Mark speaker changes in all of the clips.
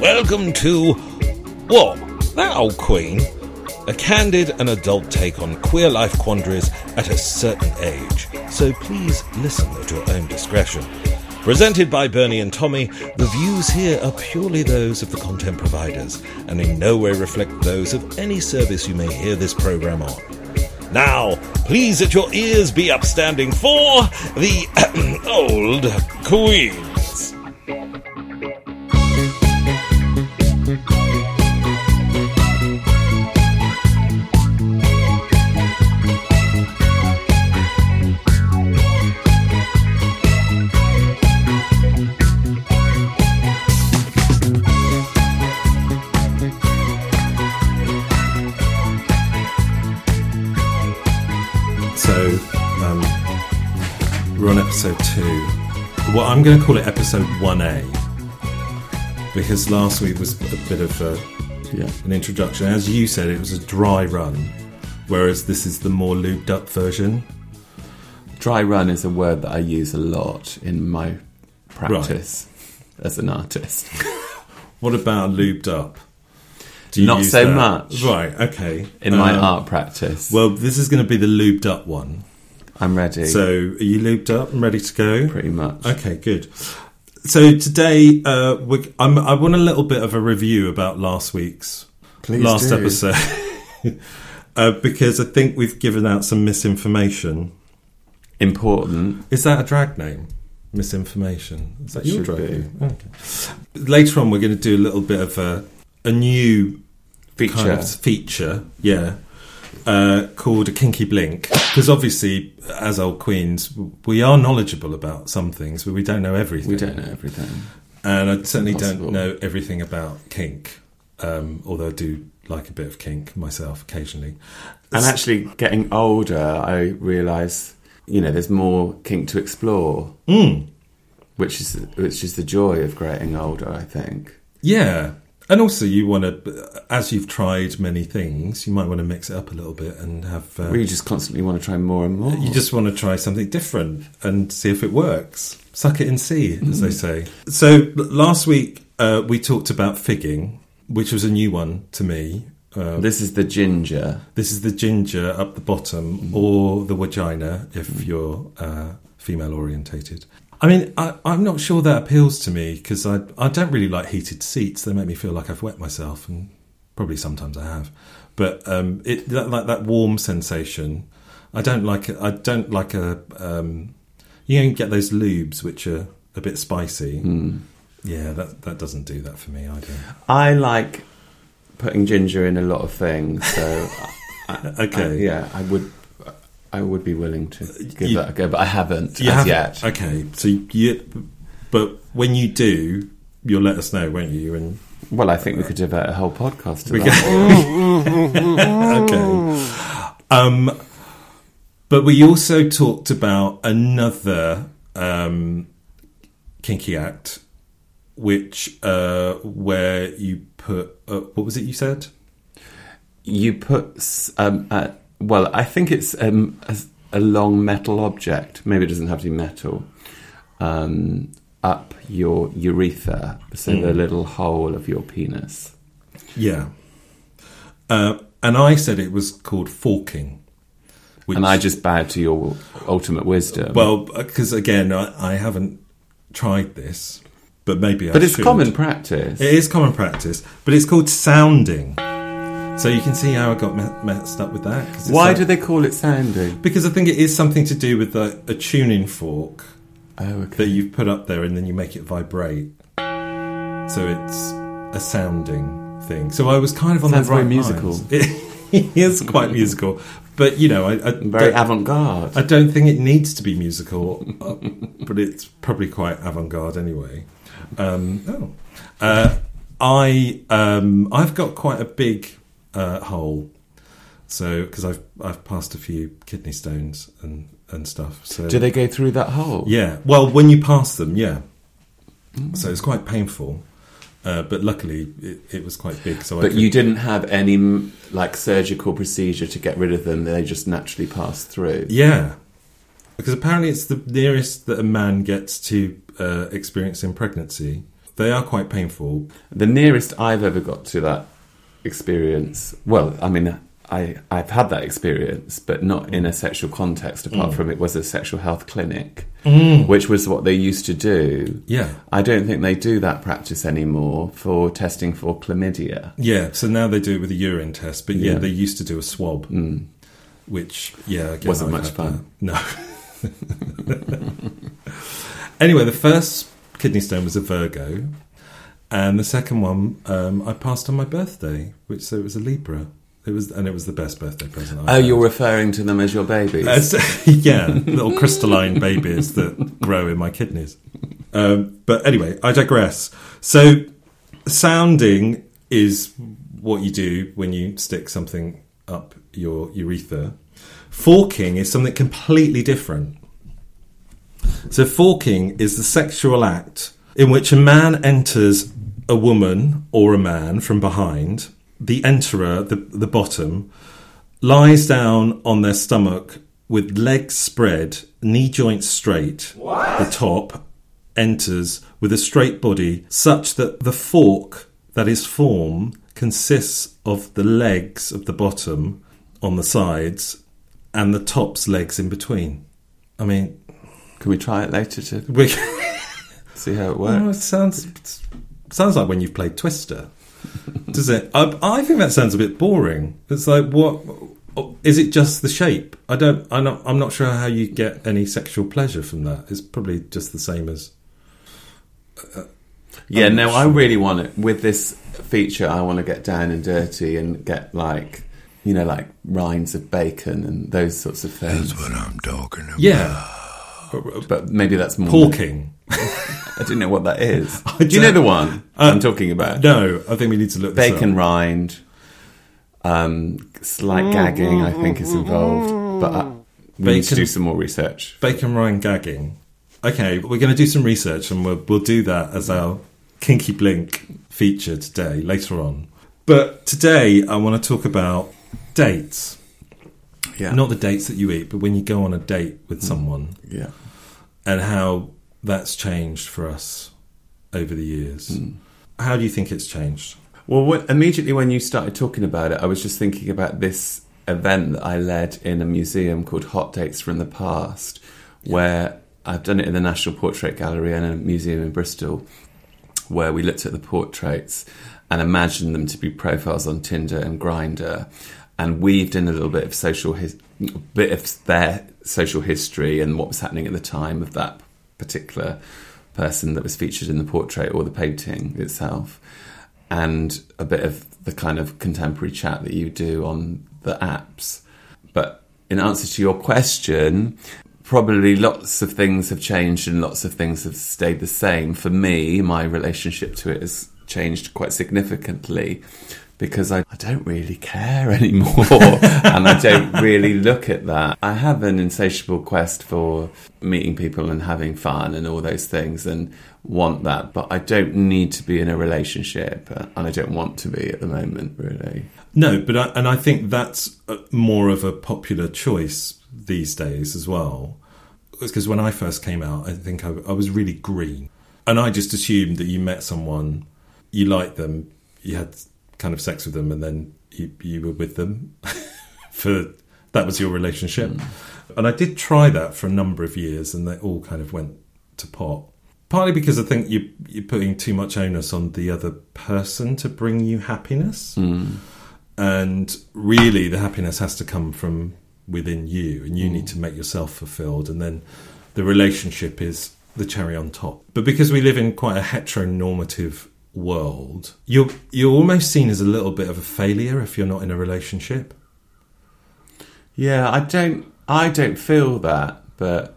Speaker 1: Welcome to What? That old queen? A candid and adult take on queer life quandaries at a certain age. So please listen at your own discretion. Presented by Bernie and Tommy, the views here are purely those of the content providers and in no way reflect those of any service you may hear this program on. Now, please let your ears be upstanding for the old queens.
Speaker 2: I'm going to call it episode 1A because last week was a bit of a,
Speaker 3: Yeah.
Speaker 2: an introduction. As you said, it was a dry run, whereas this is the more lubed up version.
Speaker 3: Dry run is a word that I use a lot in my practice as an artist.
Speaker 2: What about lubed up? Do
Speaker 3: Not so
Speaker 2: that?
Speaker 3: much.
Speaker 2: Right, okay.
Speaker 3: In my
Speaker 2: Um,
Speaker 3: art practice.
Speaker 2: Well, this is going to be the lubed up one.
Speaker 3: I'm ready.
Speaker 2: So, are you looped up and ready to go?
Speaker 3: pretty much.
Speaker 2: Okay, good. So today, uh, I want a little bit of a review about last week's
Speaker 3: Please
Speaker 2: last
Speaker 3: do.
Speaker 2: episode uh, because I think we've given out some misinformation.
Speaker 3: Important.
Speaker 2: Is that a drag name? Misinformation. Is that
Speaker 3: It
Speaker 2: your drag
Speaker 3: be.
Speaker 2: name? Okay. Later on, we're going to do a little bit of a, a new
Speaker 3: Feature.
Speaker 2: kind of feature, yeah, uh, called a kinky blink. Because obviously, as old queens, we are knowledgeable about some things, but we don't know everything.
Speaker 3: We don't know everything.
Speaker 2: and I certainly don't know everything about kink. Um, although I do like a bit of kink myself occasionally.
Speaker 3: And actually, getting older, I realise, you know, there's more kink to explore,
Speaker 2: Mm,
Speaker 3: which is which is the joy of getting older. I think.
Speaker 2: yeah, and also you want to, as you've tried many things, you might want to mix it up a little bit and have. Uh,
Speaker 3: We just constantly want to try more and more.
Speaker 2: You just want to try something different and see if it works. Suck it and see, as they say. So last week uh, we talked about figging, which was a new one to me. Uh,
Speaker 3: This is the ginger.
Speaker 2: this is the ginger up the bottom, or the vagina if you're uh, female orientated. I mean, I, I'm not sure that appeals to me because I I don't really like heated seats. They make me feel like I've wet myself, and probably sometimes I have. But um, it that, like that warm sensation. I don't like it. I don't like a. Um, you don't get those lubes which are a bit spicy. Yeah, that that doesn't do that for me either.
Speaker 3: I like putting ginger in a lot of things, so
Speaker 2: Okay,
Speaker 3: I- yeah, I would. I would be willing to give
Speaker 2: You-
Speaker 3: that a go, but I haven't
Speaker 2: You
Speaker 3: as
Speaker 2: haven't?
Speaker 3: yet.
Speaker 2: Okay, so you, but when you do, you'll let us know, won't you? And
Speaker 3: Well, I think we could devote a whole podcast to that.
Speaker 2: okay, um, but we also talked about another um, kinky act, which uh, where you put uh, what was it you said?
Speaker 3: You put, um, uh, well, I think it's um, a, a long metal object. Maybe it doesn't have to be metal. Um, up your urethra, so the little hole of your penis.
Speaker 2: Yeah, uh, and I said it was called forking. Which,
Speaker 3: and I just bowed to your ultimate wisdom.
Speaker 2: well, because again, I, I haven't tried this, but maybe I
Speaker 3: but it's
Speaker 2: should.
Speaker 3: common practice.
Speaker 2: It is common practice, but it's called sounding. So you can see how I got me- messed up with that.
Speaker 3: Why
Speaker 2: like-
Speaker 3: do they call it sounding?
Speaker 2: Because I think it is something to do with the, a tuning fork
Speaker 3: Oh, okay.
Speaker 2: that you've put up there, and then you make it vibrate. So it's a sounding thing. So I was kind of on
Speaker 3: Sounds
Speaker 2: the right
Speaker 3: very musical.
Speaker 2: It is quite musical, but you know, I, I
Speaker 3: Very avant-garde.
Speaker 2: I don't think it needs to be musical, but it's probably quite avant-garde anyway. Um, oh, uh, I um, I've got quite a big uh, hole, so because I've I've passed a few kidney stones and and stuff. So
Speaker 3: Do they go through that hole?
Speaker 2: Yeah. Well, when you pass them, yeah. So it's quite painful, uh, but luckily it, it was quite big. So I
Speaker 3: But
Speaker 2: could,
Speaker 3: you didn't have any like surgical procedure to get rid of them. They just naturally pass through.
Speaker 2: Yeah, because apparently it's the nearest that a man gets to uh, experiencing pregnancy. They are quite painful.
Speaker 3: The nearest I've ever got to that experience, well, I mean, I, I've had that experience, but not in a sexual context, apart mm. from it was a sexual health clinic, mm. which was what they used to do.
Speaker 2: Yeah.
Speaker 3: I don't think they do that practice anymore for testing for chlamydia.
Speaker 2: Yeah, so now they do it with a urine test, but yeah,
Speaker 3: Yeah.
Speaker 2: they used to do a swab, mm. which yeah again,
Speaker 3: Wasn't
Speaker 2: I've
Speaker 3: much fun.
Speaker 2: that. No. anyway, the first kidney stone was a Virgo, and the second one um, I passed on my birthday, which so it was a Libra. It was, and it was the best birthday present.
Speaker 3: Oh,
Speaker 2: I've
Speaker 3: you're referring to them as your babies.
Speaker 2: As- yeah, little crystalline babies that grow in my kidneys. Um, but anyway, I digress. So, sounding is what you do when you stick something up your urethra. Forking is something completely different. So, forking is the sexual act in which a man enters a woman or a man from behind. The enterer, the, the bottom, lies down on their stomach with legs spread, knee joints straight. What? The top enters with a straight body, such that the fork that is formed consists of the legs of the bottom on the sides and the top's legs in between. I mean,
Speaker 3: Can we try it later to
Speaker 2: we,
Speaker 3: see how it
Speaker 2: well, it
Speaker 3: works?
Speaker 2: sounds sounds like when you've played Twister, does it? I, I think that sounds a bit boring. It's like what is it? Just the shape? I don't. I'm not. I'm not sure how you get any sexual pleasure from that. It's probably just the same as.
Speaker 3: Uh, yeah,
Speaker 2: I'm
Speaker 3: no,
Speaker 2: not
Speaker 3: I really want it. With this feature, I want to get down and dirty and get like, you know, like rinds of bacon and those sorts of things.
Speaker 4: That's what I'm talking about.
Speaker 2: Yeah,
Speaker 3: But maybe that's more.
Speaker 2: porking.
Speaker 3: I don't know what that is. Do you know the one
Speaker 2: Uh,
Speaker 3: I'm talking about?
Speaker 2: No, I think we need to look this
Speaker 3: Bacon rind, um, slight gagging, I think, is involved. But uh, we need to
Speaker 2: Bacon-
Speaker 3: do some more research.
Speaker 2: Bacon rind gagging. Okay, we're going to do some research and we'll, we'll do that as our Kinky Blink feature today, later on. But today I want to talk about dates.
Speaker 3: Yeah,
Speaker 2: Not the dates that you eat, but when you go on a date with mm. someone
Speaker 3: yeah.
Speaker 2: and how that's changed for us over the years. Mm. How do you think it's changed?
Speaker 3: Well, what, immediately when you started talking about it, I was just thinking about this event that I led in a museum called Hot Dates from the Past, where I've done it in the National Portrait Gallery and a museum in Bristol, where we looked at the portraits and imagined them to be profiles on Tinder and Grindr, and weaved in a little bit of social his- bit of their social history and what was happening at the time of that particular person that was featured in the portrait or the painting itself and a bit of the kind of contemporary chat that you do on the apps. But in answer to your question, probably lots of things have changed and lots of things have stayed the same. For me, my relationship to it has changed quite significantly because I, I don't really care anymore and I don't really look at that. I have an insatiable quest for meeting people and having fun and all those things and want that, but I don't need to be in a relationship and I don't want to be at the moment, really.
Speaker 2: No, but I, and I think that's uh, more of a popular choice these days as well. Because when I first came out, I think I, I was really green, and I just assumed that you met someone, you liked them, you had kind of sex with them, and then you, you were with them for that was your relationship. Mm. And I did try that for a number of years, and they all kind of went to pot. Partly because I think you, you're putting too much onus on the other person to bring you happiness. Mm. And really, the happiness has to come from within you, and you need mm. to make yourself fulfilled. And then the relationship is the cherry on top. But because we live in quite a heteronormative world, you're, you're almost seen as a little bit of a failure if you're not in a relationship.
Speaker 3: Yeah, I don't. I don't feel that, but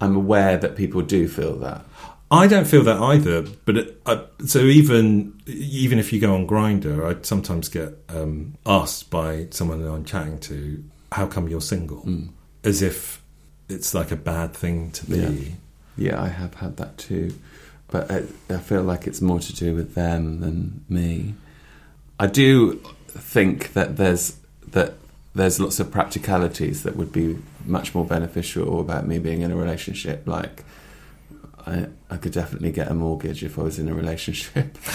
Speaker 3: I'm aware that people do feel that.
Speaker 2: I don't feel that either. But it, I, so even even if you go on Grindr, I sometimes get um, asked by someone that I'm chatting to, "How come you're single?" As if it's like a bad thing to be.
Speaker 3: Yeah. Yeah, I have had that too, but I, I feel like it's more to do with them than me. I do think that there's that there's lots of practicalities that would be much more beneficial about me being in a relationship. Like, I I could definitely get a mortgage if I was in a relationship.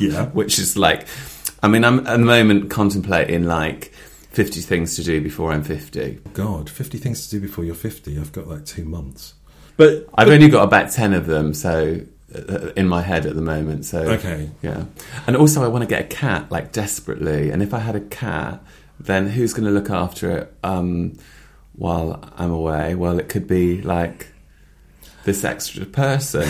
Speaker 2: Yeah.
Speaker 3: which is like, I mean, I'm at the moment contemplating like fifty things to do before I'm fifty.
Speaker 2: God, fifty things to do before you're fifty. I've got like two months. But
Speaker 3: I've only got about 10 of them so uh, in my head at the moment so
Speaker 2: Okay.
Speaker 3: yeah. And also I want to get a cat like desperately and if I had a cat then who's going to look after it um, while I'm away? Well it could be like this extra person.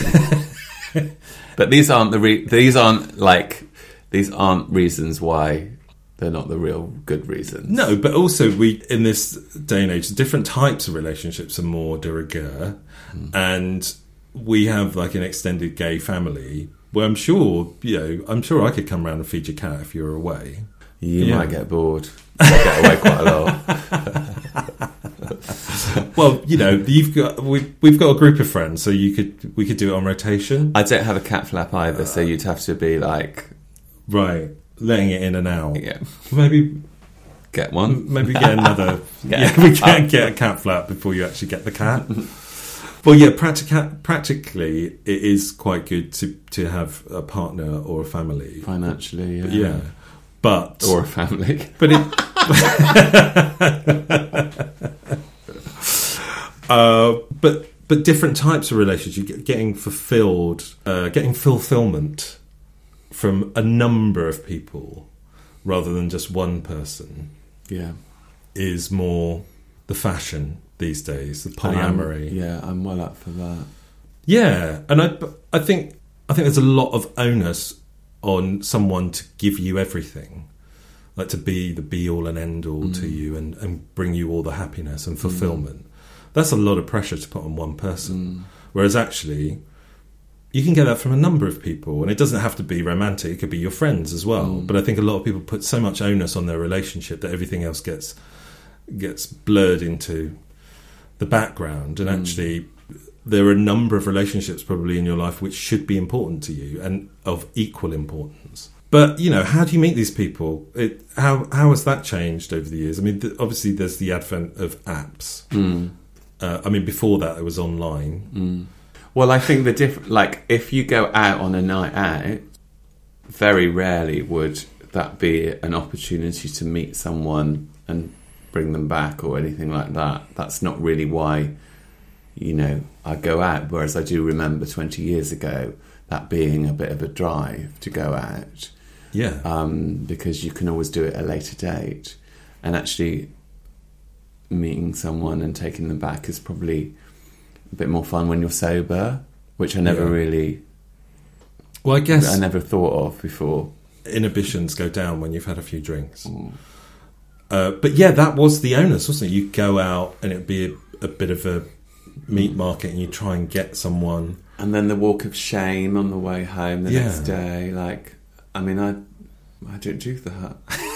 Speaker 3: But these aren't the re- these aren't like these aren't reasons why they're not the real good reasons
Speaker 2: No, but also we in this day and age, different types of relationships are more de rigueur, hmm. and we have like an extended gay family. Where I'm sure, you know, I'm sure I could come around and feed your cat if you were away.
Speaker 3: you
Speaker 2: Yeah.
Speaker 3: might get bored I get away quite a lot
Speaker 2: Well, you know, you've got we we've got a group of friends, so you could we could do it on rotation,
Speaker 3: I don't have a cat flap either, so uh, you'd have to be like,
Speaker 2: right? Letting it in and out.
Speaker 3: yeah,
Speaker 2: Maybe
Speaker 3: get one.
Speaker 2: maybe get another.
Speaker 3: Get
Speaker 2: yeah, we can't get a cat flap before you actually get the cat. well, yeah, practica- practically, it is quite good to to have a partner or a family.
Speaker 3: Financially, yeah.
Speaker 2: Yeah, but
Speaker 3: Or a family.
Speaker 2: but it. uh, but but different types of relationships, getting fulfilled, uh, getting fulfillment from a number of people rather than just one person
Speaker 3: Yeah.
Speaker 2: is more the fashion these days, the
Speaker 3: And I'm-
Speaker 2: polyamory.
Speaker 3: yeah, I'm well up for that.
Speaker 2: Yeah, and I, I think, I think there's a lot of onus on someone to give you everything, like to be the be all and end all to mm. you, and, and bring you all the happiness and mm. fulfillment. That's a lot of pressure to put on one person. Mm. Whereas actually, you can get mm-hmm. that from a number of people, and it doesn't have to be romantic. It could be your friends as well. Mm. But I think a lot of people put so much onus on their relationship that everything else gets gets blurred into the background. And mm. actually, there are a number of relationships probably in your life which should be important to you and of equal importance. But you know, how do you meet these people? It, how how has that changed over the years? I mean, th- obviously, there's the advent of apps. Mm. Uh, I mean, before that, it was online.
Speaker 3: Well, I think the diff like if you go out on a night out, very rarely would that be an opportunity to meet someone and bring them back or anything like that. That's not really why, you know, I go out. Whereas I do remember 20 years ago that being a bit of a drive to go out
Speaker 2: Yeah,
Speaker 3: um, because you can always do it at a later date. And actually, meeting someone and taking them back is probably a bit more fun when you're sober, which I never
Speaker 2: Yeah.
Speaker 3: really,
Speaker 2: well, I guess
Speaker 3: I never thought of before.
Speaker 2: inhibitions go down when you've had a few drinks. Uh, but yeah, that was the onus, wasn't it? You go out and it'd be a, a bit of a meat market, and you try and get someone.
Speaker 3: And then the walk of shame on the way home the
Speaker 2: Yeah.
Speaker 3: next day. Like, I mean, I, I don't do that.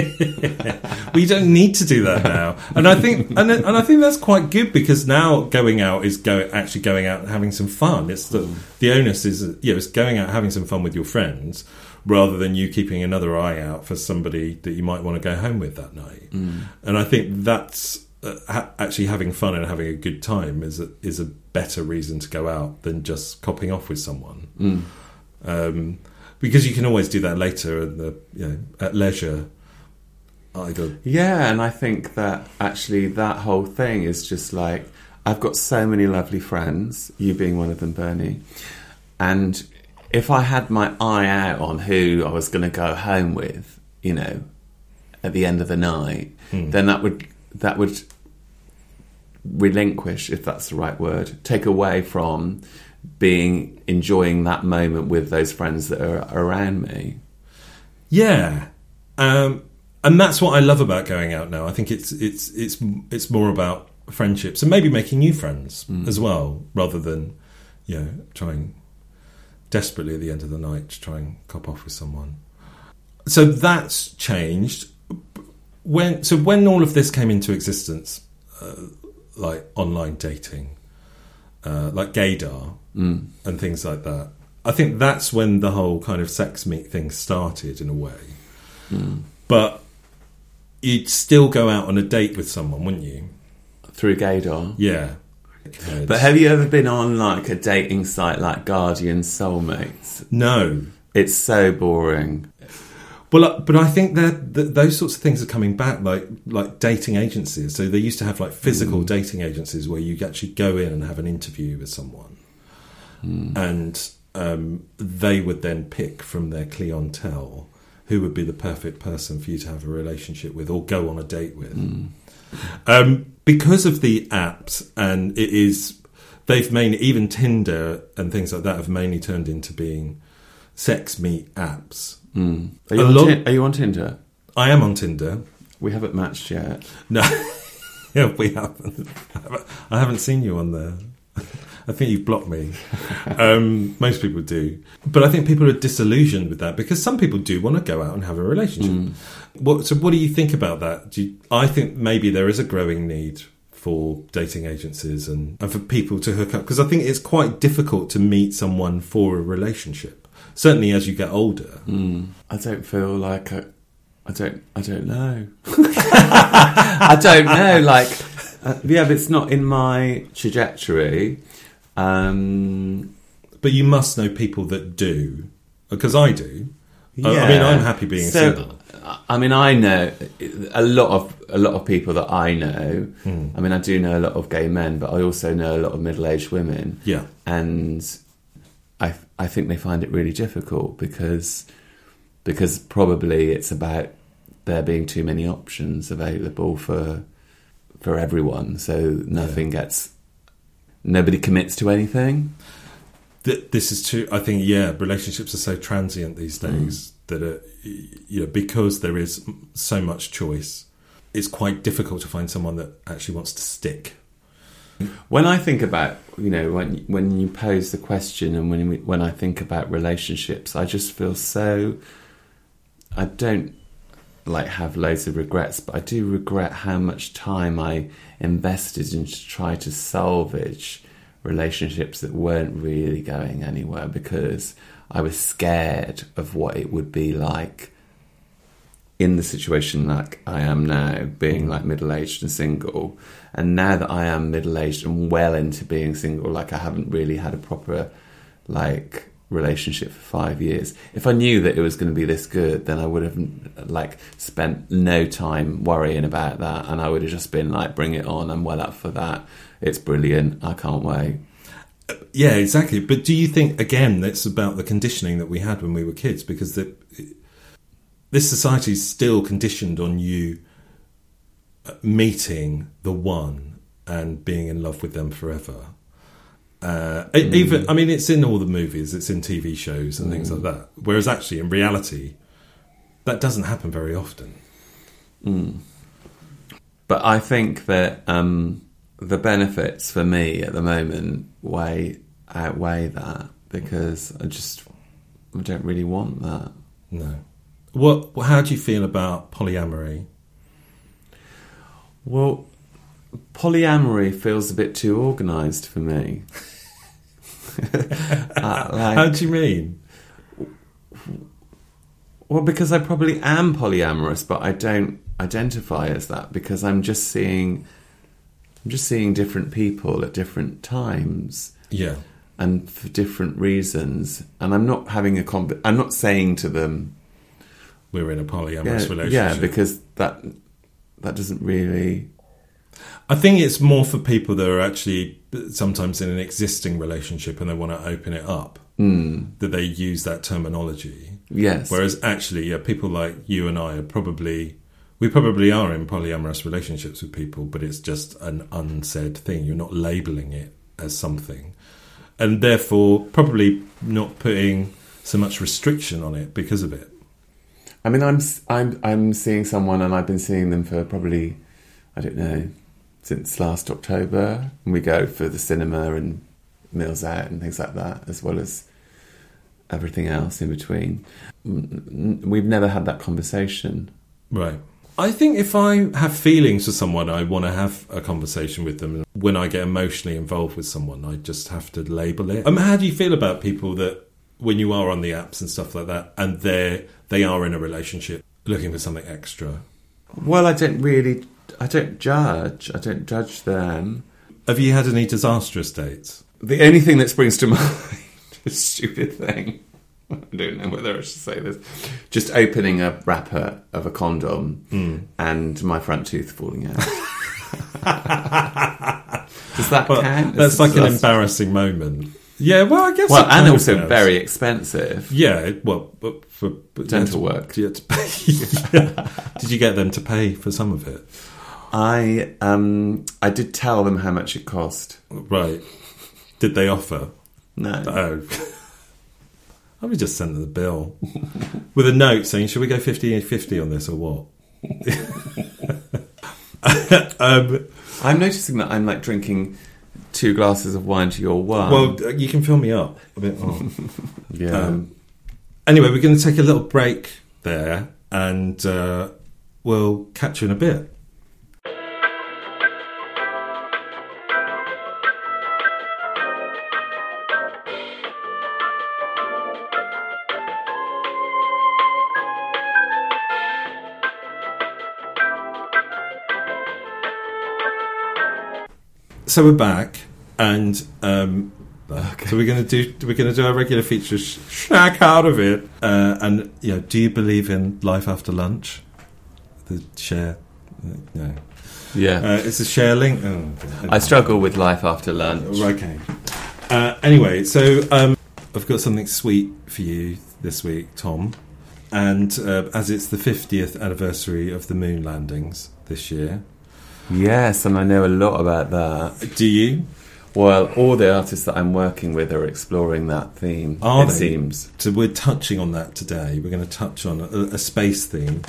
Speaker 2: You don't need to do that now, and I think and, and I think that's quite good because now going out is go actually going out and having some fun. It's the the onus is you know it's going out having some fun with your friends rather than you keeping another eye out for somebody that you might want to go home with that night. And I think that's uh, ha- actually having fun and having a good time is a, is a better reason to go out than just copping off with someone. Um, because you can always do that later the, you know, at leisure. Either.
Speaker 3: Yeah, and I think that actually that whole thing is just like I've got so many lovely friends, you being one of them, Bernie. And if I had my eye out on who I was going to go home with, you know, at the end of the night, then that would that would relinquish, if that's the right word, take away from being enjoying that moment with those friends that are around me.
Speaker 2: Yeah, um, and that's what I love about going out now. I think it's it's it's it's more about friendships and maybe making new friends as well, rather than you know trying desperately at the end of the night to try and cop off with someone. So that's changed. When so when all of this came into existence, uh, like online dating, uh, like gaydar and things like that. I think that's when the whole kind of sex meet thing started in a way. But you'd still go out on a date with someone, wouldn't you?
Speaker 3: Through Gaydar.
Speaker 2: Yeah.
Speaker 3: But have you ever been on like a dating site like Guardian Soulmates?
Speaker 2: no.
Speaker 3: It's so boring.
Speaker 2: Well, uh, but I think that those sorts of things are coming back, like like dating agencies. So they used to have like physical dating agencies where you actually go in and have an interview with someone, and um, they would then pick from their clientele who would be the perfect person for you to have a relationship with or go on a date with. Um, because of the apps, and it is they've made even Tinder and things like that have mainly turned into being sex meet apps.
Speaker 3: Are you, on
Speaker 2: lot-
Speaker 3: Tin- are you on Tinder?
Speaker 2: I am on Tinder.
Speaker 3: We haven't matched yet.
Speaker 2: No, yeah, we haven't. I haven't seen you on there. I think you've blocked me. Um, most people do, but I think people are disillusioned with that because some people do want to go out and have a relationship. What, so, what do you think about that? Do you, I think maybe there is a growing need for dating agencies and, and for people to hook up because I think it's quite difficult to meet someone for a relationship. Certainly, as you get older.
Speaker 3: I don't feel like I, I don't. I don't know. I don't know. Like, uh, yeah, but it's not in my trajectory. Um,
Speaker 2: But you must know people that do, because I do. I- I mean, I'm happy being
Speaker 3: So,
Speaker 2: single.
Speaker 3: I mean, I know a lot of a lot of people that I know.
Speaker 2: Hmm.
Speaker 3: I mean, I do know a lot of gay men, but I also know a lot of middle-aged women.
Speaker 2: Yeah.
Speaker 3: and I I think they find it really difficult because because probably it's about there being too many options available for for everyone, so nothing gets nobody commits to anything.
Speaker 2: Th- this is true. I think yeah, relationships are so transient these days that uh, y- you know because there is so much choice, it's quite difficult to find someone that actually wants to stick.
Speaker 3: When I think about you know when when you pose the question and when we, when I think about relationships, I just feel so. I don't like have loads of regrets, but I do regret how much time I invested in to try to salvage relationships that weren't really going anywhere because I was scared of what it would be like in the situation like I am now, being like middle aged and single, and now that I am middle aged and well into being single, like I haven't really had a proper like relationship for five years. If I knew that it was going to be this good, then I would have like spent no time worrying about that, and I would have just been like, "Bring it on! I'm well up for that. It's brilliant. I can't wait."
Speaker 2: Yeah, exactly. But do you think again that's about the conditioning that we had when we were kids? Because the, this society is still conditioned on you uh, meeting the one and being in love with them forever. Uh, Even, I mean, it's in all the movies, it's in TV shows and things like that. Whereas actually, in reality, that doesn't happen very often.
Speaker 3: But I think that um, the benefits for me at the moment way outweigh that because I just I don't really want that.
Speaker 2: No. What? How do you feel about polyamory?
Speaker 3: Well, polyamory feels a bit too organised for me. Uh, like-
Speaker 2: How do you mean?
Speaker 3: Well, because I probably am polyamorous, but I don't identify as that because I'm just seeing, I'm just seeing different people at different times
Speaker 2: Yeah.
Speaker 3: and for different reasons. And I'm not having a comp- I'm not saying to them,
Speaker 2: we're in a polyamorous
Speaker 3: yeah,
Speaker 2: relationship.
Speaker 3: yeah, because that that doesn't really.
Speaker 2: I think it's more for people that are actually sometimes in an existing relationship and they want to open it up hmm. that they use that terminology.
Speaker 3: Yes.
Speaker 2: Whereas actually, yeah, people like you and I are probably we probably are in polyamorous relationships with people, but it's just an unsaid thing. You're not labeling it as something, and therefore probably not putting so much restriction on it because of it.
Speaker 3: I mean, I'm I'm I'm seeing someone, and I've been seeing them for probably I don't know since last October. And we go for the cinema and meals out and things like that, as well as everything else in between. N- n- We've never had that conversation.
Speaker 2: Right. I think if I have feelings for someone, I want to have a conversation with them. When I get emotionally involved with someone, I just have to label it. Um, how do you feel about people that, when you are on the apps and stuff like that, and they they are in a relationship looking for something extra?
Speaker 3: Well, I don't really, I don't judge. I don't judge them.
Speaker 2: Have you had any disastrous dates?
Speaker 3: The only thing that springs to mind, is a stupid thing. I don't know whether I should say this. Just opening a wrapper of a condom hmm. and my front tooth falling out. Does that
Speaker 2: Well,
Speaker 3: count?
Speaker 2: that's like an embarrassing moment. Yeah, well, I guess.
Speaker 3: Well, and also
Speaker 2: counts.
Speaker 3: very expensive.
Speaker 2: Yeah, well, but for but
Speaker 3: Dental
Speaker 2: to-
Speaker 3: work.
Speaker 2: you to pay- Did you get them to pay for some of it?
Speaker 3: I um I did tell them how much it cost.
Speaker 2: Right. Did they offer?
Speaker 3: No.
Speaker 2: Oh. I would just send them the bill with a note saying, "Should we go 50-50 on this or what?" um,
Speaker 3: I'm noticing that I'm like drinking two glasses of wine to your one.
Speaker 2: well, you can fill me up a bit more.
Speaker 3: yeah.
Speaker 2: Um, anyway, we're going to take a little break there, and uh, we'll catch you in a bit. So we're back, and um, so we're going to do we're going to do our regular feature, sh- shack out of it, uh, and you know, do you believe in life after lunch? The share, no,
Speaker 3: yeah.
Speaker 2: uh, it's a share link. Oh,
Speaker 3: I struggle with life after lunch.
Speaker 2: Okay. Uh, anyway, so um, I've got something sweet for you this week, Tom. And uh, as it's the 50th anniversary of the moon landings this year,
Speaker 3: Yes, and I know a lot about that.
Speaker 2: do you?
Speaker 3: Well, all the artists that I'm working with are exploring that theme.
Speaker 2: Are
Speaker 3: it
Speaker 2: they?
Speaker 3: seems.
Speaker 2: So we're touching on that today. We're going to touch on a, a space theme.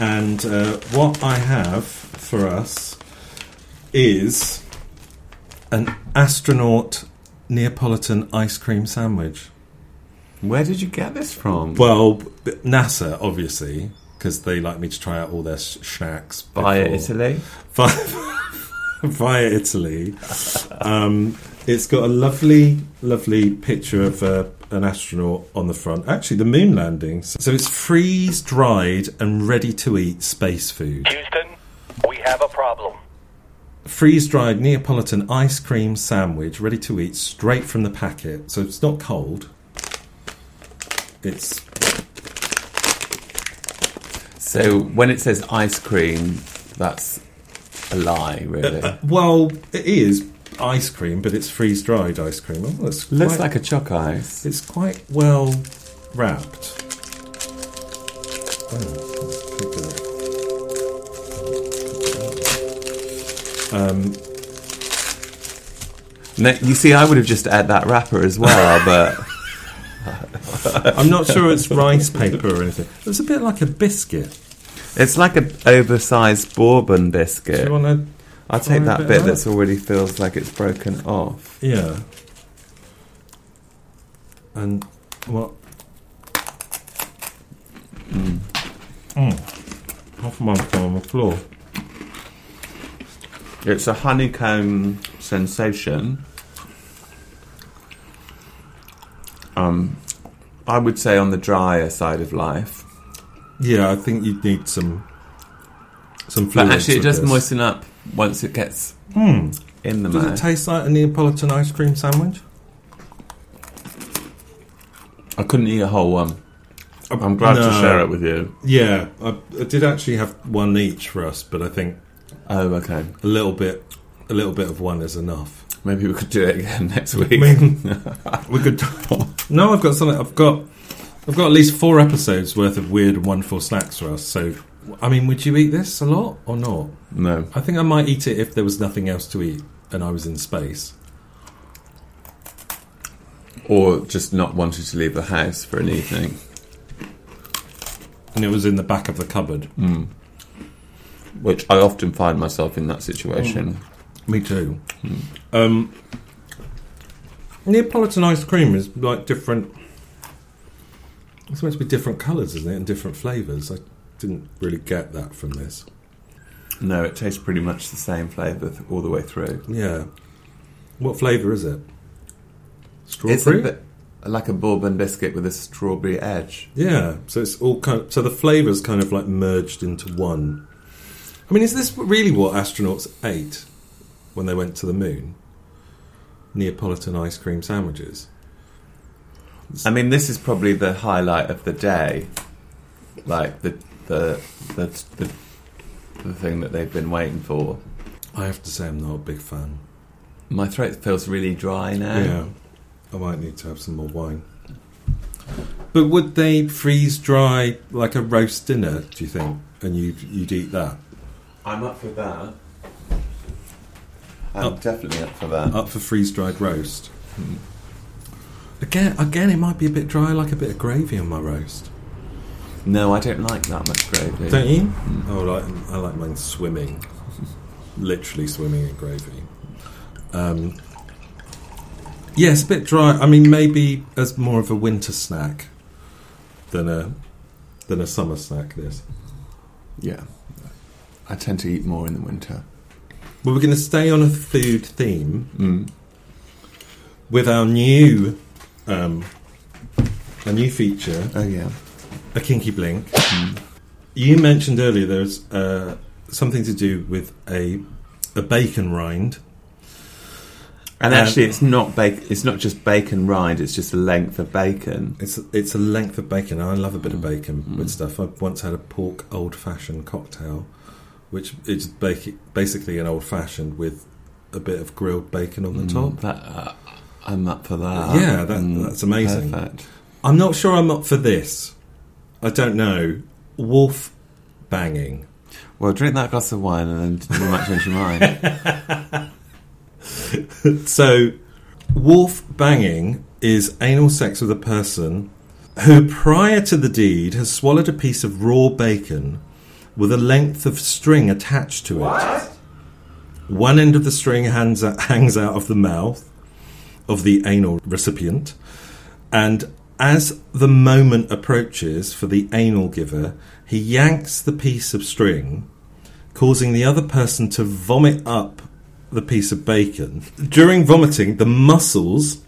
Speaker 2: And uh, what I have for us is an astronaut Neapolitan ice cream sandwich.
Speaker 3: Where did you get this from?
Speaker 2: Well, NASA, obviously, because they like me to try out all their sh- snacks.
Speaker 3: Via Italy.
Speaker 2: Via, via Italy. Um, it's got a lovely, lovely picture of uh, an astronaut on the front. Actually, the moon landings. So it's freeze dried and ready to eat space food.
Speaker 4: Houston, we have a problem.
Speaker 2: Freeze dried Neapolitan ice cream sandwich ready to eat straight from the packet. So it's not cold. It's
Speaker 3: So when it says ice cream, that's a lie, really.
Speaker 2: Uh, well, it is ice cream, but it's freeze dried ice cream. Oh, it's
Speaker 3: Looks like a choc ice.
Speaker 2: it's quite well wrapped. Oh, look at it. Um,
Speaker 3: No, you see, I would have just had that wrapper as well, but
Speaker 2: I'm not sure it's rice paper or anything. It's a bit like a biscuit.
Speaker 3: it's like an oversized bourbon
Speaker 2: Do
Speaker 3: biscuit.
Speaker 2: you want to?
Speaker 3: I'll take that
Speaker 2: bit
Speaker 3: bit that's already feels like it's broken off.
Speaker 2: Yeah. And what? Mm. Half of mine fell on the floor.
Speaker 3: It's a honeycomb sensation. Um, I would say on the drier side of life,
Speaker 2: Yeah, I think you'd need some some
Speaker 3: but actually it does
Speaker 2: this.
Speaker 3: moisten up once it gets
Speaker 2: Hmm.
Speaker 3: in the
Speaker 2: Does
Speaker 3: mouth.
Speaker 2: it taste like a Neapolitan ice cream sandwich?
Speaker 3: I couldn't eat a whole one. I'm glad to share it with you.
Speaker 2: Yeah, I, I did actually have one each for us, but I think
Speaker 3: Oh, okay.
Speaker 2: a little bit, a little bit of one is enough.
Speaker 3: Maybe we could do it again next week.
Speaker 2: Mean, we could. No, I've got something. I've got, I've got at least four episodes worth of weird and wonderful snacks for us. So, I mean, would you eat this a lot or not?
Speaker 3: no.
Speaker 2: I think I might eat it if there was nothing else to eat and I was in space.
Speaker 3: Or just not wanting to leave the house for an evening.
Speaker 2: And it was in the back of the cupboard. Hmm.
Speaker 3: Which I often find myself in that situation. Hmm.
Speaker 2: Me too. Um, Neapolitan ice cream is like different. It's supposed to be different colours, isn't it, and different flavours. I didn't really get that from this.
Speaker 3: No, it tastes pretty much the same flavour th- all the way through.
Speaker 2: Yeah. What flavour is it?
Speaker 3: It's a
Speaker 2: Strawberry.
Speaker 3: bit like a bourbon biscuit with a strawberry edge.
Speaker 2: Yeah. So it's all kind. Of, so the flavours kind of like merged into one. I mean, is this really what astronauts ate when they went to the moon? Neapolitan ice cream sandwiches.
Speaker 3: I mean, this is probably the highlight of the day, like the the the the, the thing that they've been waiting for.
Speaker 2: I have to say, I'm not a big fan.
Speaker 3: My throat feels really dry now.
Speaker 2: Yeah, I might need to have some more wine. But would they freeze dry like a roast dinner? Do you think? And you'd you'd eat that
Speaker 3: I'm up for that. I'm
Speaker 2: Up-
Speaker 3: definitely up for that.
Speaker 2: up for freeze dried roast? Again, again, it might be a bit dry. I like a bit of gravy on my roast.
Speaker 3: No, I don't like that much gravy.
Speaker 2: Don't you? Oh, I like I like mine swimming, literally swimming in gravy. Um, yeah, it's a bit dry. I mean, maybe as more of a winter snack than a than a summer snack. This.
Speaker 3: Yeah, I tend to eat more in the winter.
Speaker 2: Well, we're going to stay on a food theme
Speaker 3: Mm.
Speaker 2: with our new um, a new feature,
Speaker 3: Oh yeah.
Speaker 2: a kinky blink. You mentioned earlier there's uh, something to do with a a bacon rind.
Speaker 3: And
Speaker 2: Um,
Speaker 3: actually, it's not bacon. It's not just bacon rind. It's just a length of bacon.
Speaker 2: It's it's a length of bacon. I love a bit of bacon
Speaker 3: Mm.
Speaker 2: with stuff. I once had a pork old fashioned cocktail, which is basically an old fashioned with a bit of grilled bacon on the top.
Speaker 3: That, uh, I'm up for that.
Speaker 2: Yeah, that- that's amazing.
Speaker 3: Perfect.
Speaker 2: I'm not sure I'm up for this. I don't know. Wolf banging.
Speaker 3: Well, drink that glass of wine and then you might change your mind.
Speaker 2: So, wolf banging is anal sex with a person who, prior to the deed, has swallowed a piece of raw bacon with a length of string attached to it. One end of the string hangs out, hangs out of the mouth of the anal recipient, and as the moment approaches for the anal giver, he yanks the piece of string, causing the other person to vomit up the piece of bacon. During vomiting, the muscles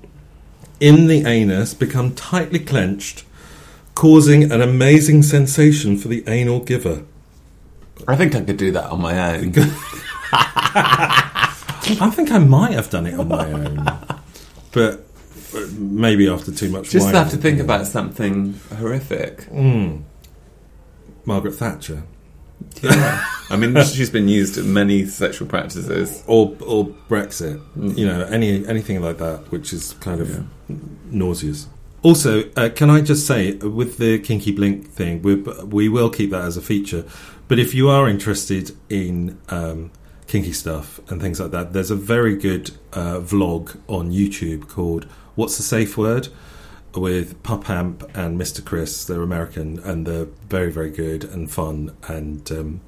Speaker 2: in the anus become tightly clenched, causing an amazing sensation for the anal giver.
Speaker 3: I think I could do that on my own.
Speaker 2: I think I might have done it on my own, but maybe after too much
Speaker 3: Just
Speaker 2: wine.
Speaker 3: have to think about something horrific.
Speaker 2: Margaret Thatcher Yeah.
Speaker 3: I mean, she's been used in many sexual practices.
Speaker 2: or or Brexit. You know, any anything like that, which is kind of nauseous. Also, uh, can I just say, uh, with the Kinky Blink thing, we we will keep that as a feature. But if you are interested in um, kinky stuff and things like that, there's a very good uh, vlog on YouTube called "What's the Safe Word." with Pup Amp and Mr. Chris. They're American and they're very, very good and fun. And um,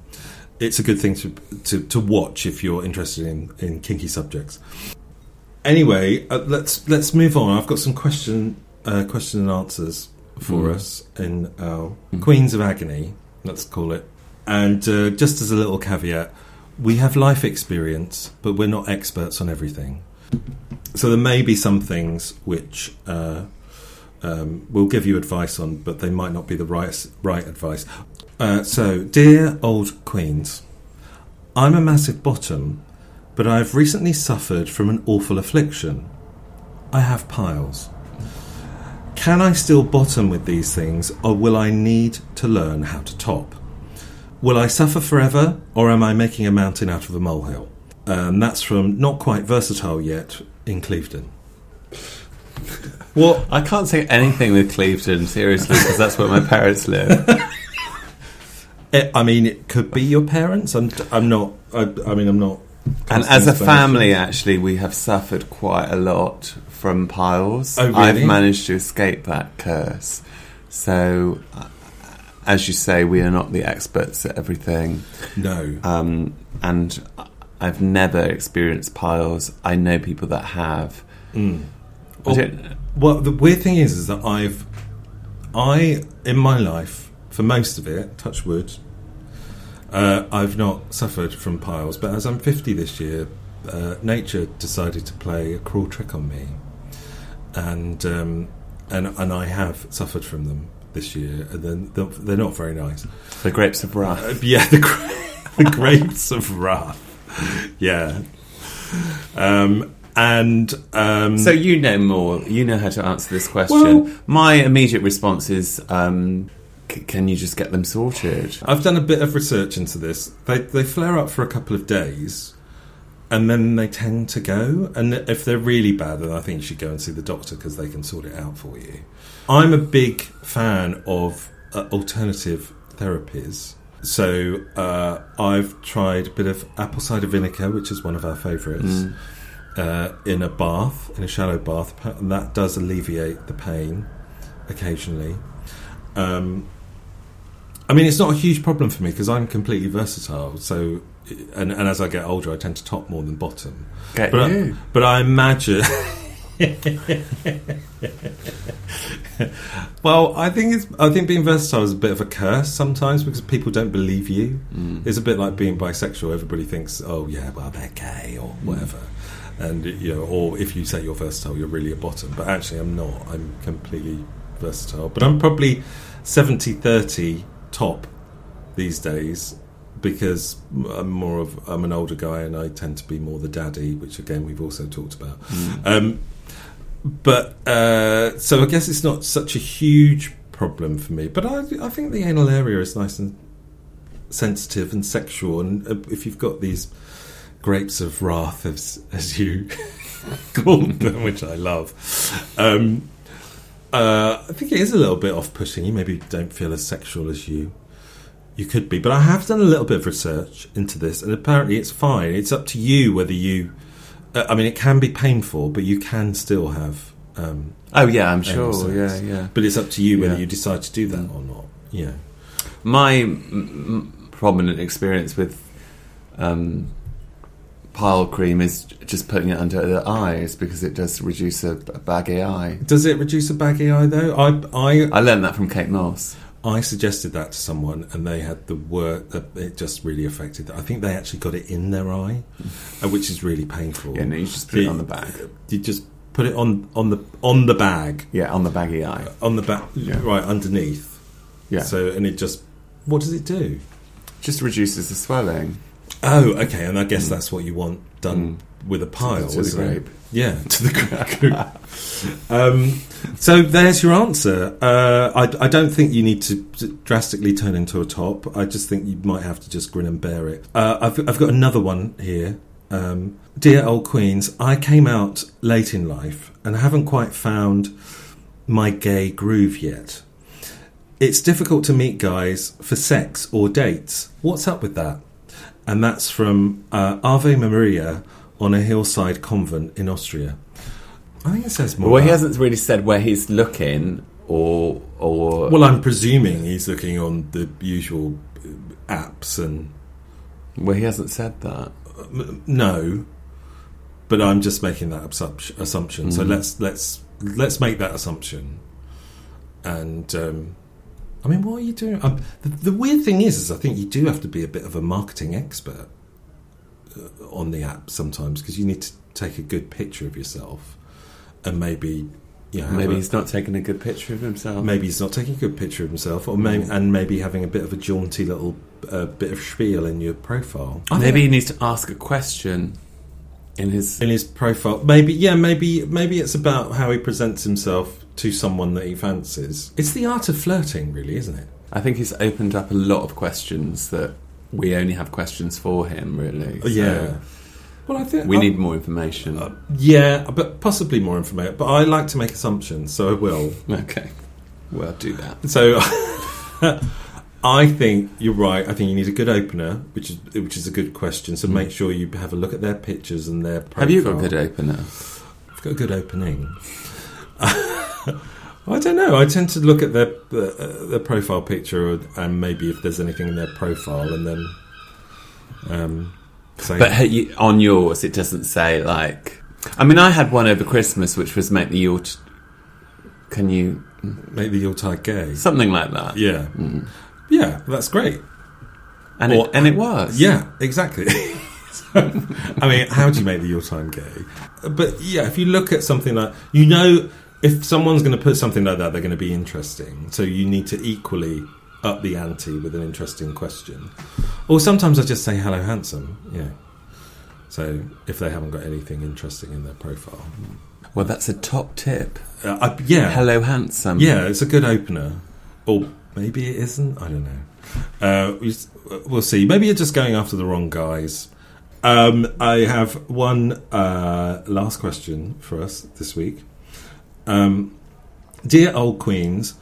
Speaker 2: it's a good thing to, to, to watch if you're interested in, in kinky subjects. Anyway, uh, let's let's move on. I've got some question uh, question and answers for us in our Queens of Agony, let's call it. And uh, just as a little caveat, we have life experience, but we're not experts on everything. So there may be some things which uh, um, we'll give you advice on, but they might not be the right right advice. Uh, so, dear old queens, I'm a massive bottom, but I've recently suffered from an awful affliction. I have piles. Can I still bottom with these things, or will I need to learn how to top? Will I suffer forever, or am I making a mountain out of a molehill? Um, that's from Not Quite Versatile Yet in Clevedon.
Speaker 3: Well, I can't say anything with Clevedon seriously because that's where my parents live.
Speaker 2: It, I mean, it could be your parents. I'm, I'm not. I, I mean, I'm not.
Speaker 3: and as a family, actually, we have suffered quite a lot from piles.
Speaker 2: Oh, really?
Speaker 3: I've managed to escape that curse. So, uh, as you say, we are not the experts at everything.
Speaker 2: no.
Speaker 3: Um, and I've never experienced piles. I know people that have. I
Speaker 2: Well, well, the weird thing is, is that I've, I in my life, for most of it, touch wood, uh, I've not suffered from piles. But as I'm 50 this year, uh, nature decided to play a cruel trick on me, and um, and and I have suffered from them this year, and then they're, they're not very nice.
Speaker 3: the grapes of wrath.
Speaker 2: Uh, yeah, the, gra- the grapes of wrath. Yeah. Um, and um,
Speaker 3: So you know more. You know how to answer this question.
Speaker 2: Well-
Speaker 3: My immediate response is, um, c- can you just get them sorted?
Speaker 2: I've done a bit of research into this. They they flare up for a couple of days, and then they tend to go. And if they're really bad, then I think you should go and see the doctor because they can sort it out for you. I'm a big fan of uh, alternative therapies. So uh, I've tried a bit of apple cider vinegar, which is one of our favourites, uh, in a bath, in a shallow bath, and that does alleviate the pain occasionally. Um, I mean, it's not a huge problem for me because I'm completely versatile. So, and, and as I get older, I tend to top more than bottom.
Speaker 3: Get
Speaker 2: But I, but I imagine. well, I think it's. I think being versatile is a bit of a curse sometimes because people don't believe you. Mm. It's a bit like being bisexual. Everybody thinks, "Oh yeah, well they're gay or mm. whatever," and you know, or if you say you're versatile, you're really a bottom. But actually, I'm not. I'm completely versatile. But I'm probably 70-30 top these days because I'm more of I'm an older guy and I tend to be more the daddy, which again we've also talked about. Um, but uh, so I guess it's not such a huge problem for me. But I, I think the anal area is nice and sensitive and sexual, and uh, if you've got these grapes of wrath, as as you called them, which I love. Um, uh, I think it is a little bit off-putting. You maybe don't feel as sexual as you you could be, but I have done a little bit of research into this, and apparently it's fine. It's up to you whether you. Uh, I mean, it can be painful, but you can still have. Um,
Speaker 3: Oh yeah, I'm sure.
Speaker 2: sex.
Speaker 3: Yeah, yeah.
Speaker 2: But it's up to you whether
Speaker 3: Yeah.
Speaker 2: you decide to do that or not. Yeah.
Speaker 3: My m- m- prominent experience with um, pile cream is just putting it under the eyes because it does reduce a, a baggy eye.
Speaker 2: Does it reduce a baggy eye though? I I
Speaker 3: I learned that from Kate Moss.
Speaker 2: I suggested that to someone, and they had the word. Uh, it just really affected. I think they actually got it in their eye, uh, which is really painful.
Speaker 3: Yeah, no, you just put it on the back.
Speaker 2: You just put it on on the on the bag
Speaker 3: Yeah, on the baggy eye.
Speaker 2: on the back
Speaker 3: Yeah.
Speaker 2: right underneath.
Speaker 3: Yeah,
Speaker 2: So and it just what does it do?
Speaker 3: just reduces the swelling.
Speaker 2: Oh, okay, and I guess that's what you want done with a pile,
Speaker 3: to the grape.
Speaker 2: Yeah, to the grape. um, so there's your answer. Uh, I, I don't think you need to drastically turn into a top. I just think you might have to just grin and bear it. Uh, I've, I've got another one here. Um, Dear old queens, I came out late in life and haven't quite found my gay groove yet. It's difficult to meet guys for sex or dates. What's up with that? And that's from uh, Ave Maria on a hillside convent in Austria. I think it says more.
Speaker 3: Well, he hasn't really said where he's looking, or or
Speaker 2: Well, I'm presuming he's looking on the usual uh, apps and
Speaker 3: well, he hasn't said that.
Speaker 2: no, but I'm just making that assumption. assumption. So let's let's let's make that assumption. And um, I mean, what are you doing? Um, the, the weird thing is, is I think you do have to be a bit of a marketing expert on the app sometimes because you need to take a good picture of yourself and maybe. You know,
Speaker 3: Maybe
Speaker 2: a-
Speaker 3: he's not taking a good picture of himself.
Speaker 2: maybe he's not taking a good picture of himself, or maybe and maybe having a bit of a jaunty little uh, bit of spiel in your profile. I
Speaker 3: Maybe he needs to ask a question. in his.
Speaker 2: in his profile. Maybe, yeah, maybe, maybe it's about how he presents himself to someone that he fancies. It's the art of flirting, really, isn't it?
Speaker 3: I think he's opened up a lot of questions that we only have questions for him. Really, oh, So
Speaker 2: yeah. Well, I think
Speaker 3: we
Speaker 2: I-
Speaker 3: need more information.
Speaker 2: Uh, yeah, but possibly more information. But I like to make assumptions, so I will.
Speaker 3: okay, well, do that.
Speaker 2: So I think you're right. I think you need a good opener, which is which is a good question. So hmm. make sure you have a look at their pictures and their. Profile.
Speaker 3: Have you got a good opener?
Speaker 2: I've got a good opening. I don't know. I tend to look at their uh, their profile picture and maybe if there's anything in their profile, and then um, say.
Speaker 3: But on yours, it doesn't say like. I mean, I had one over Christmas, which was make the Yort. Can you
Speaker 2: make the Yuletide gay.
Speaker 3: something like that?
Speaker 2: Yeah, yeah, that's great.
Speaker 3: and
Speaker 2: Or-
Speaker 3: it, and it was.
Speaker 2: Yeah, exactly. I mean, how do you make the your time gay? But yeah, if you look at something like you know, if someone's going to put something like that, they're going to be interesting. So you need to equally up the ante with an interesting question. Or sometimes I just say hello, handsome. Yeah. So if they haven't got anything interesting in their profile,
Speaker 3: Well, that's a top tip.
Speaker 2: uh, I, yeah,
Speaker 3: Hello, handsome.
Speaker 2: yeah, it's a good opener. Or maybe it isn't. I don't know. Uh, we, we'll see. Maybe you're just going after the wrong guys. Um, I have one uh, last question for us this week. Um, Dear old queens,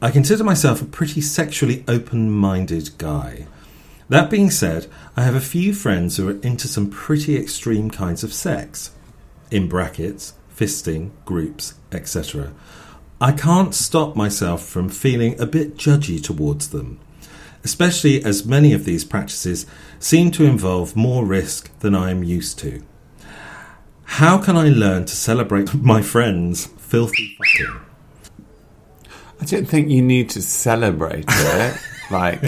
Speaker 2: I consider myself a pretty sexually open minded guy. That being said, I have a few friends who are into some pretty extreme kinds of sex. In brackets, fisting, groups, etc. I can't stop myself from feeling a bit judgy towards them, especially as many of these practices seem to involve more risk than I am used to. How can I learn to celebrate my friends' filthy fucking?
Speaker 3: I don't think you need to celebrate it. like,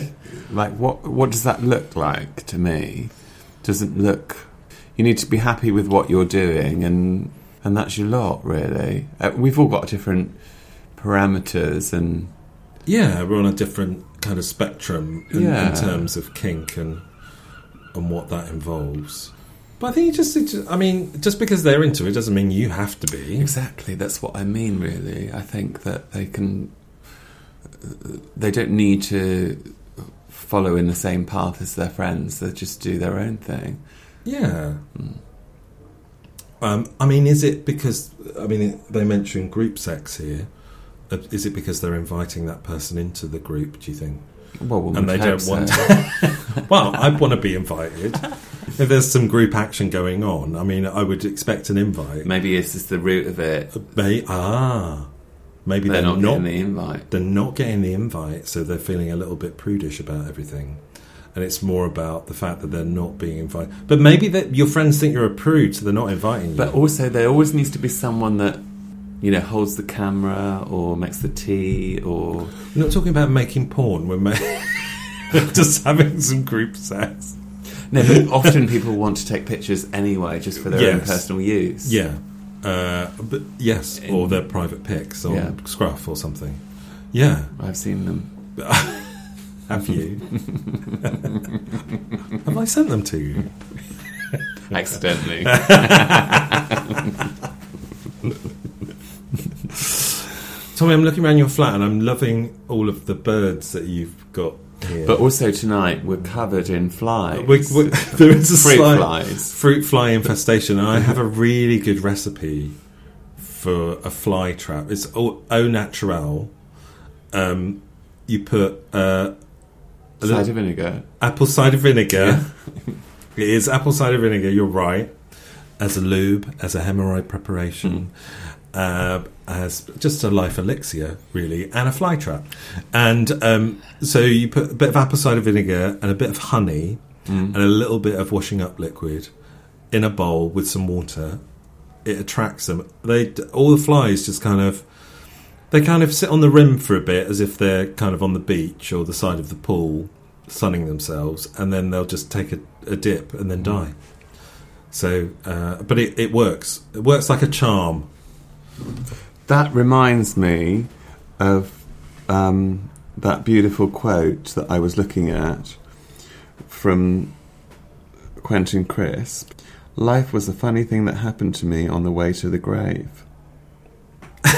Speaker 3: like what? What does that look like to me? Doesn't look. You need to be happy with what you're doing, and and that's your lot, really. Uh, we've all got different parameters, and
Speaker 2: Yeah, we're on a different kind of spectrum in,
Speaker 3: Yeah.
Speaker 2: in terms of kink and and what that involves. But I think you just, I mean, just because they're into it doesn't mean you have to be.
Speaker 3: exactly that's what I mean. Really, I think that they can. They don't need to follow in the same path as their friends. They just do their own thing.
Speaker 2: Yeah. Um, I mean, is it because I mean they mention group sex here? Uh, it because they're inviting that person into the group? Do you think?
Speaker 3: Well,
Speaker 2: and they don't want.
Speaker 3: so.
Speaker 2: well, I'd want to be invited. if there's some group action going on, I mean, I would expect an invite.
Speaker 3: Maybe this is the root of it.
Speaker 2: May, ah, maybe
Speaker 3: They're,
Speaker 2: they're,
Speaker 3: not,
Speaker 2: not.
Speaker 3: getting the invite.
Speaker 2: they're not getting the invite, so they're feeling a little bit prudish about everything. And it's more about the fact that they're not being invited. But maybe that your friends think you're a prude, so they're not inviting you.
Speaker 3: But also, there always needs to be someone that, you know, holds the camera or makes the tea or.
Speaker 2: We're not talking about making porn. We're ma- just having some group sex.
Speaker 3: No, but often people want to take pictures anyway, just for their own personal use.
Speaker 2: Yeah, uh, but yes, or their private pics on
Speaker 3: Yeah.
Speaker 2: Scruff or something. Yeah,
Speaker 3: I've seen them.
Speaker 2: have you? have I sent them to you?
Speaker 3: Accidentally.
Speaker 2: Tommy, I'm looking around your flat and I'm loving all of the birds that you've got here.
Speaker 3: but also tonight, we're covered in flies.
Speaker 2: We- we- there is a
Speaker 3: Fruit
Speaker 2: slight
Speaker 3: flies.
Speaker 2: fruit fly infestation, and I have a really good recipe for a fly trap. It's au, au naturel. Um, you put uh, a little
Speaker 3: Cider vinegar.
Speaker 2: apple cider vinegar. it is apple cider vinegar. You're right. As a lube, as a hemorrhoid preparation, uh, as just a life elixir, really, and a fly trap. And um, so you put a bit of apple cider vinegar and a bit of honey and a little bit of washing up liquid in a bowl with some water. It attracts them. They all the flies just kind of they kind of sit on the rim for a bit as if they're kind of on the beach or the side of the pool sunning themselves and then they'll just take a, a dip and then die so uh, but it, it works it works like a charm
Speaker 3: That reminds me of um, that beautiful quote that I was looking at from Quentin Crisp. Life was a funny thing that happened to me on the way to the grave.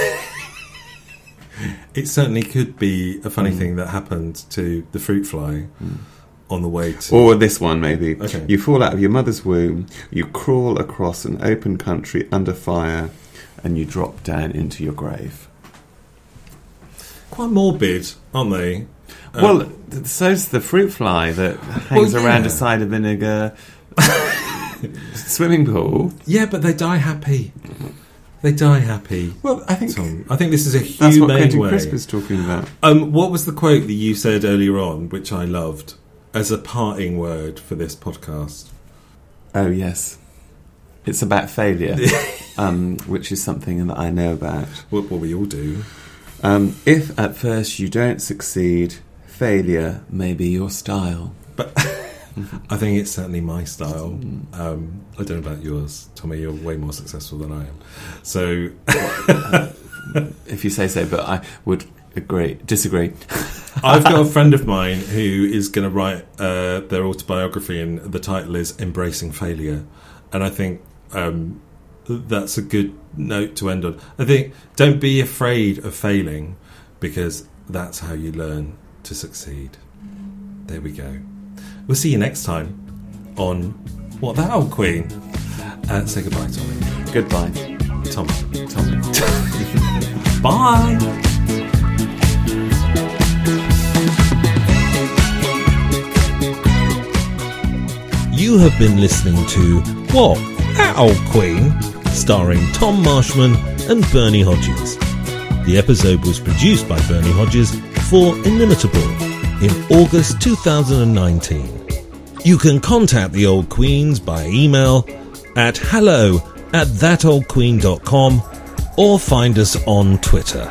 Speaker 2: It certainly could be a
Speaker 3: Mm.
Speaker 2: funny thing that happened to the fruit fly on the way to.
Speaker 3: Or this one, maybe.
Speaker 2: Okay.
Speaker 3: You fall out of your mother's womb, you crawl across an open country under fire, and you drop down into your grave.
Speaker 2: Quite morbid, aren't they? Um,
Speaker 3: well, so's the fruit fly that hangs
Speaker 2: Well,
Speaker 3: around
Speaker 2: yeah.
Speaker 3: a cider vinegar swimming pool.
Speaker 2: yeah, but they die happy. They die happy.
Speaker 3: Well, I think
Speaker 2: Tom. I think this is a humane
Speaker 3: that's what Quentin
Speaker 2: way.
Speaker 3: Crisp is talking about.
Speaker 2: Um, what was the quote that you said earlier on, which I loved, as a parting word for this podcast?
Speaker 3: Oh, yes. It's about failure, um, which is something that I know about.
Speaker 2: What, what we all do.
Speaker 3: Um, if at first you don't succeed, failure may be your style.
Speaker 2: But I think it's certainly my style. Um, I don't know about yours, Tommy. You're way more successful than I am. So
Speaker 3: If you say so, but I would agree, disagree.
Speaker 2: I've got a friend of mine who is going to write uh, their autobiography, and the title is "Embracing Failure." And I think um, that's a good note to end on. I think don't be afraid of failing, because that's how you learn to succeed. There we go. We'll see you next time on What the Hell, Queen. Uh, say goodbye, Tommy.
Speaker 3: Goodbye,
Speaker 2: Tom.
Speaker 3: Tom.
Speaker 2: Bye.
Speaker 1: You have been listening to What? That Old Queen, starring Tom Marshman and Bernie Hodges. The episode was produced by Bernie Hodges for Inimitable in August 2019. You can contact the Old Queens by email at hello at thatoldqueen.com or find us on Twitter.